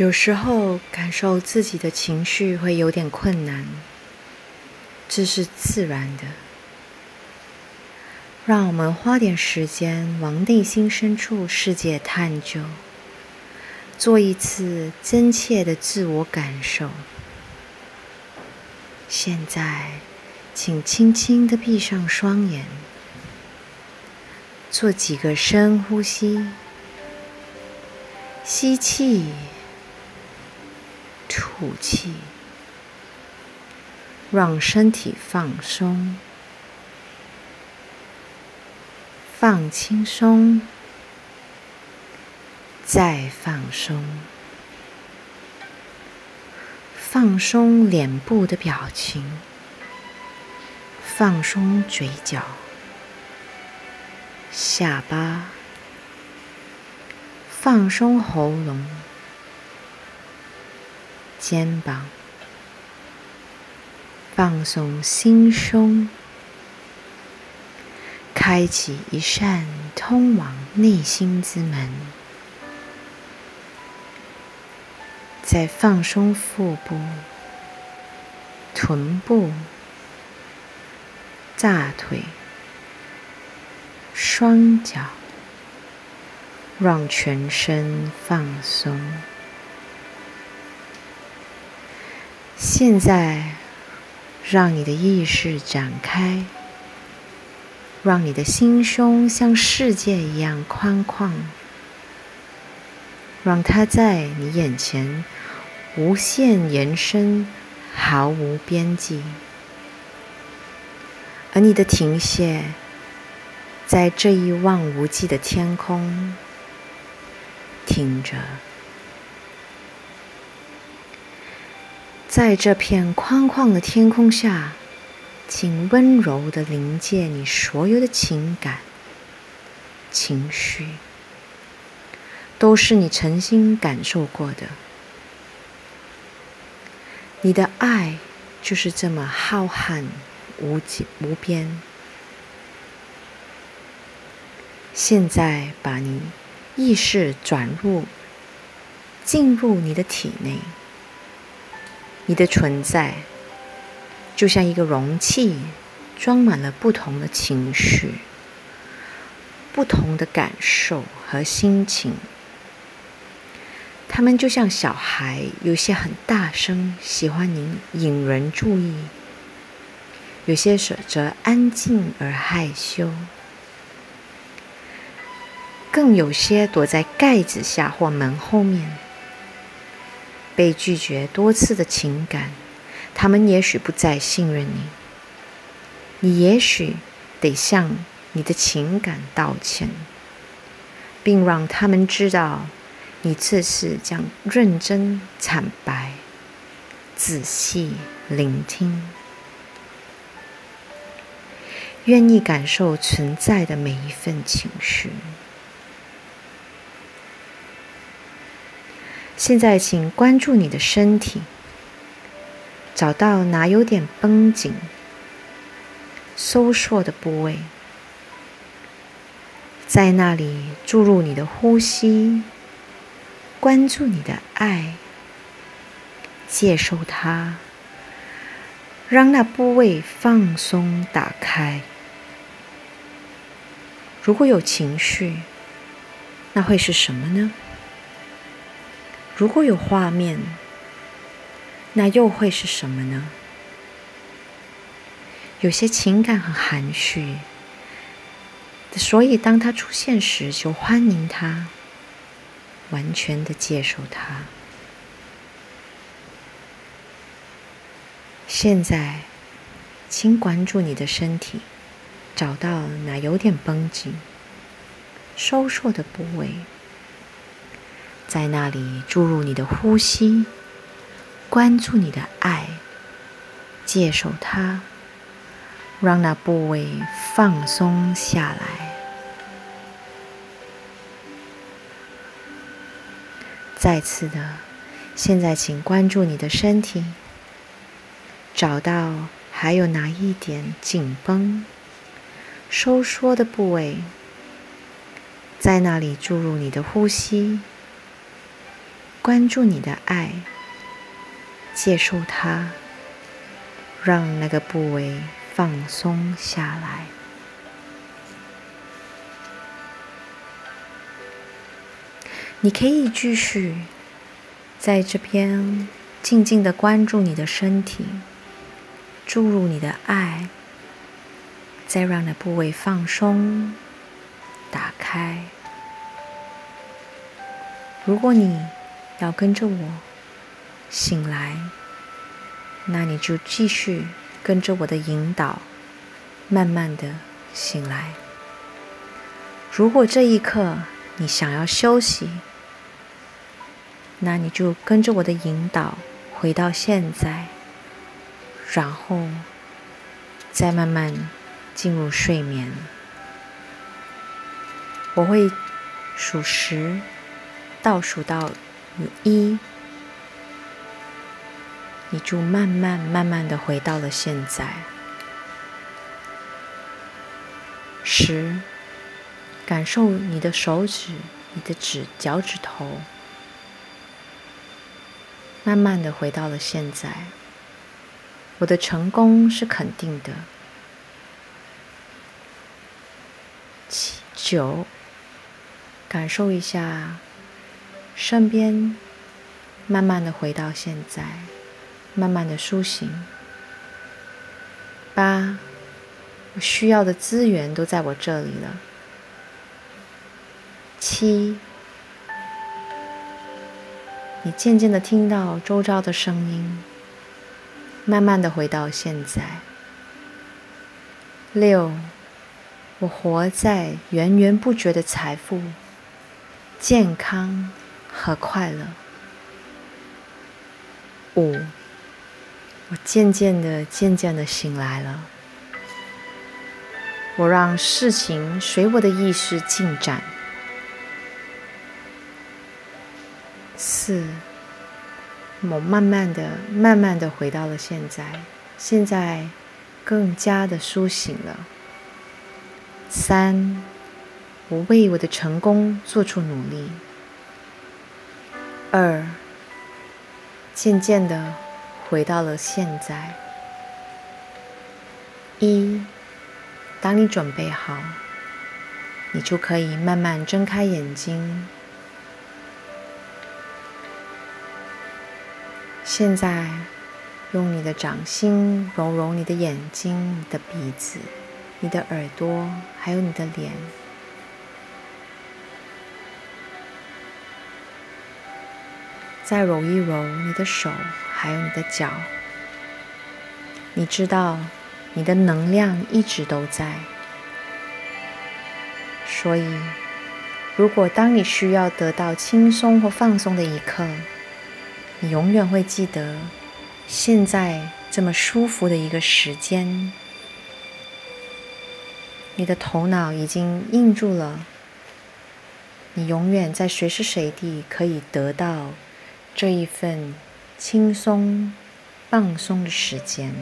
有时候感受自己的情绪会有点困难，这是自然的。让我们花点时间往内心深处世界探究，做一次真切的自我感受。现在，请轻轻的闭上双眼，做几个深呼吸，吸气。吐气，让身体放松，放轻松，再放松，放松脸部的表情，放松嘴角、下巴，放松喉咙。肩膀，放松心胸，开启一扇通往内心之门。再放松腹部、臀部、大腿、双脚，让全身放松。现在，让你的意识展开，让你的心胸像世界一样宽旷，让它在你眼前无限延伸，毫无边际。而你的停歇，在这一望无际的天空停着。在这片宽旷的天空下，请温柔的临界你所有的情感、情绪，都是你诚心感受过的。你的爱就是这么浩瀚无际无边。现在，把你意识转入，进入你的体内。你的存在就像一个容器，装满了不同的情绪、不同的感受和心情。他们就像小孩，有些很大声，喜欢您引人注意；有些则安静而害羞；更有些躲在盖子下或门后面。被拒绝多次的情感，他们也许不再信任你。你也许得向你的情感道歉，并让他们知道，你这次将认真、坦白、仔细聆听，愿意感受存在的每一份情绪。现在，请关注你的身体，找到哪有点绷紧、收缩的部位，在那里注入你的呼吸，关注你的爱，接受它，让那部位放松、打开。如果有情绪，那会是什么呢？如果有画面，那又会是什么呢？有些情感很含蓄，所以当它出现时，就欢迎它，完全的接受它。现在，请关注你的身体，找到哪有点绷紧、收缩的部位。在那里注入你的呼吸，关注你的爱，接受它，让那部位放松下来。再次的，现在请关注你的身体，找到还有哪一点紧绷、收缩的部位，在那里注入你的呼吸。关注你的爱，接受它，让那个部位放松下来。你可以继续在这边静静的关注你的身体，注入你的爱，再让那部位放松、打开。如果你要跟着我醒来，那你就继续跟着我的引导，慢慢的醒来。如果这一刻你想要休息，那你就跟着我的引导回到现在，然后再慢慢进入睡眠。我会数十，倒数到一，你就慢慢慢慢的回到了现在。十，感受你的手指，你的指脚趾头。慢慢的回到了现在，我的成功是肯定的。七九，感受一下身边，慢慢的回到现在，慢慢的苏醒。八，我需要的资源都在我这里了。七。你渐渐的听到周遭的声音，慢慢的回到现在。六，我活在源源不绝的财富、健康和快乐。五，我渐渐的、渐渐的醒来了。我让事情随我的意识进展。四，我慢慢的、慢慢的回到了现在，现在更加的苏醒了。三，我为我的成功做出努力。二，渐渐的回到了现在。一，当你准备好，你就可以慢慢睁开眼睛。现在，用你的掌心揉揉你的眼睛、你的鼻子、你的耳朵，还有你的脸。再揉一揉你的手，还有你的脚。你知道，你的能量一直都在。所以，如果当你需要得到轻松或放松的一刻，你永远会记得，现在这么舒服的一个时间，你的头脑已经印住了，你永远在随时随地可以得到这一份轻松、放松的时间。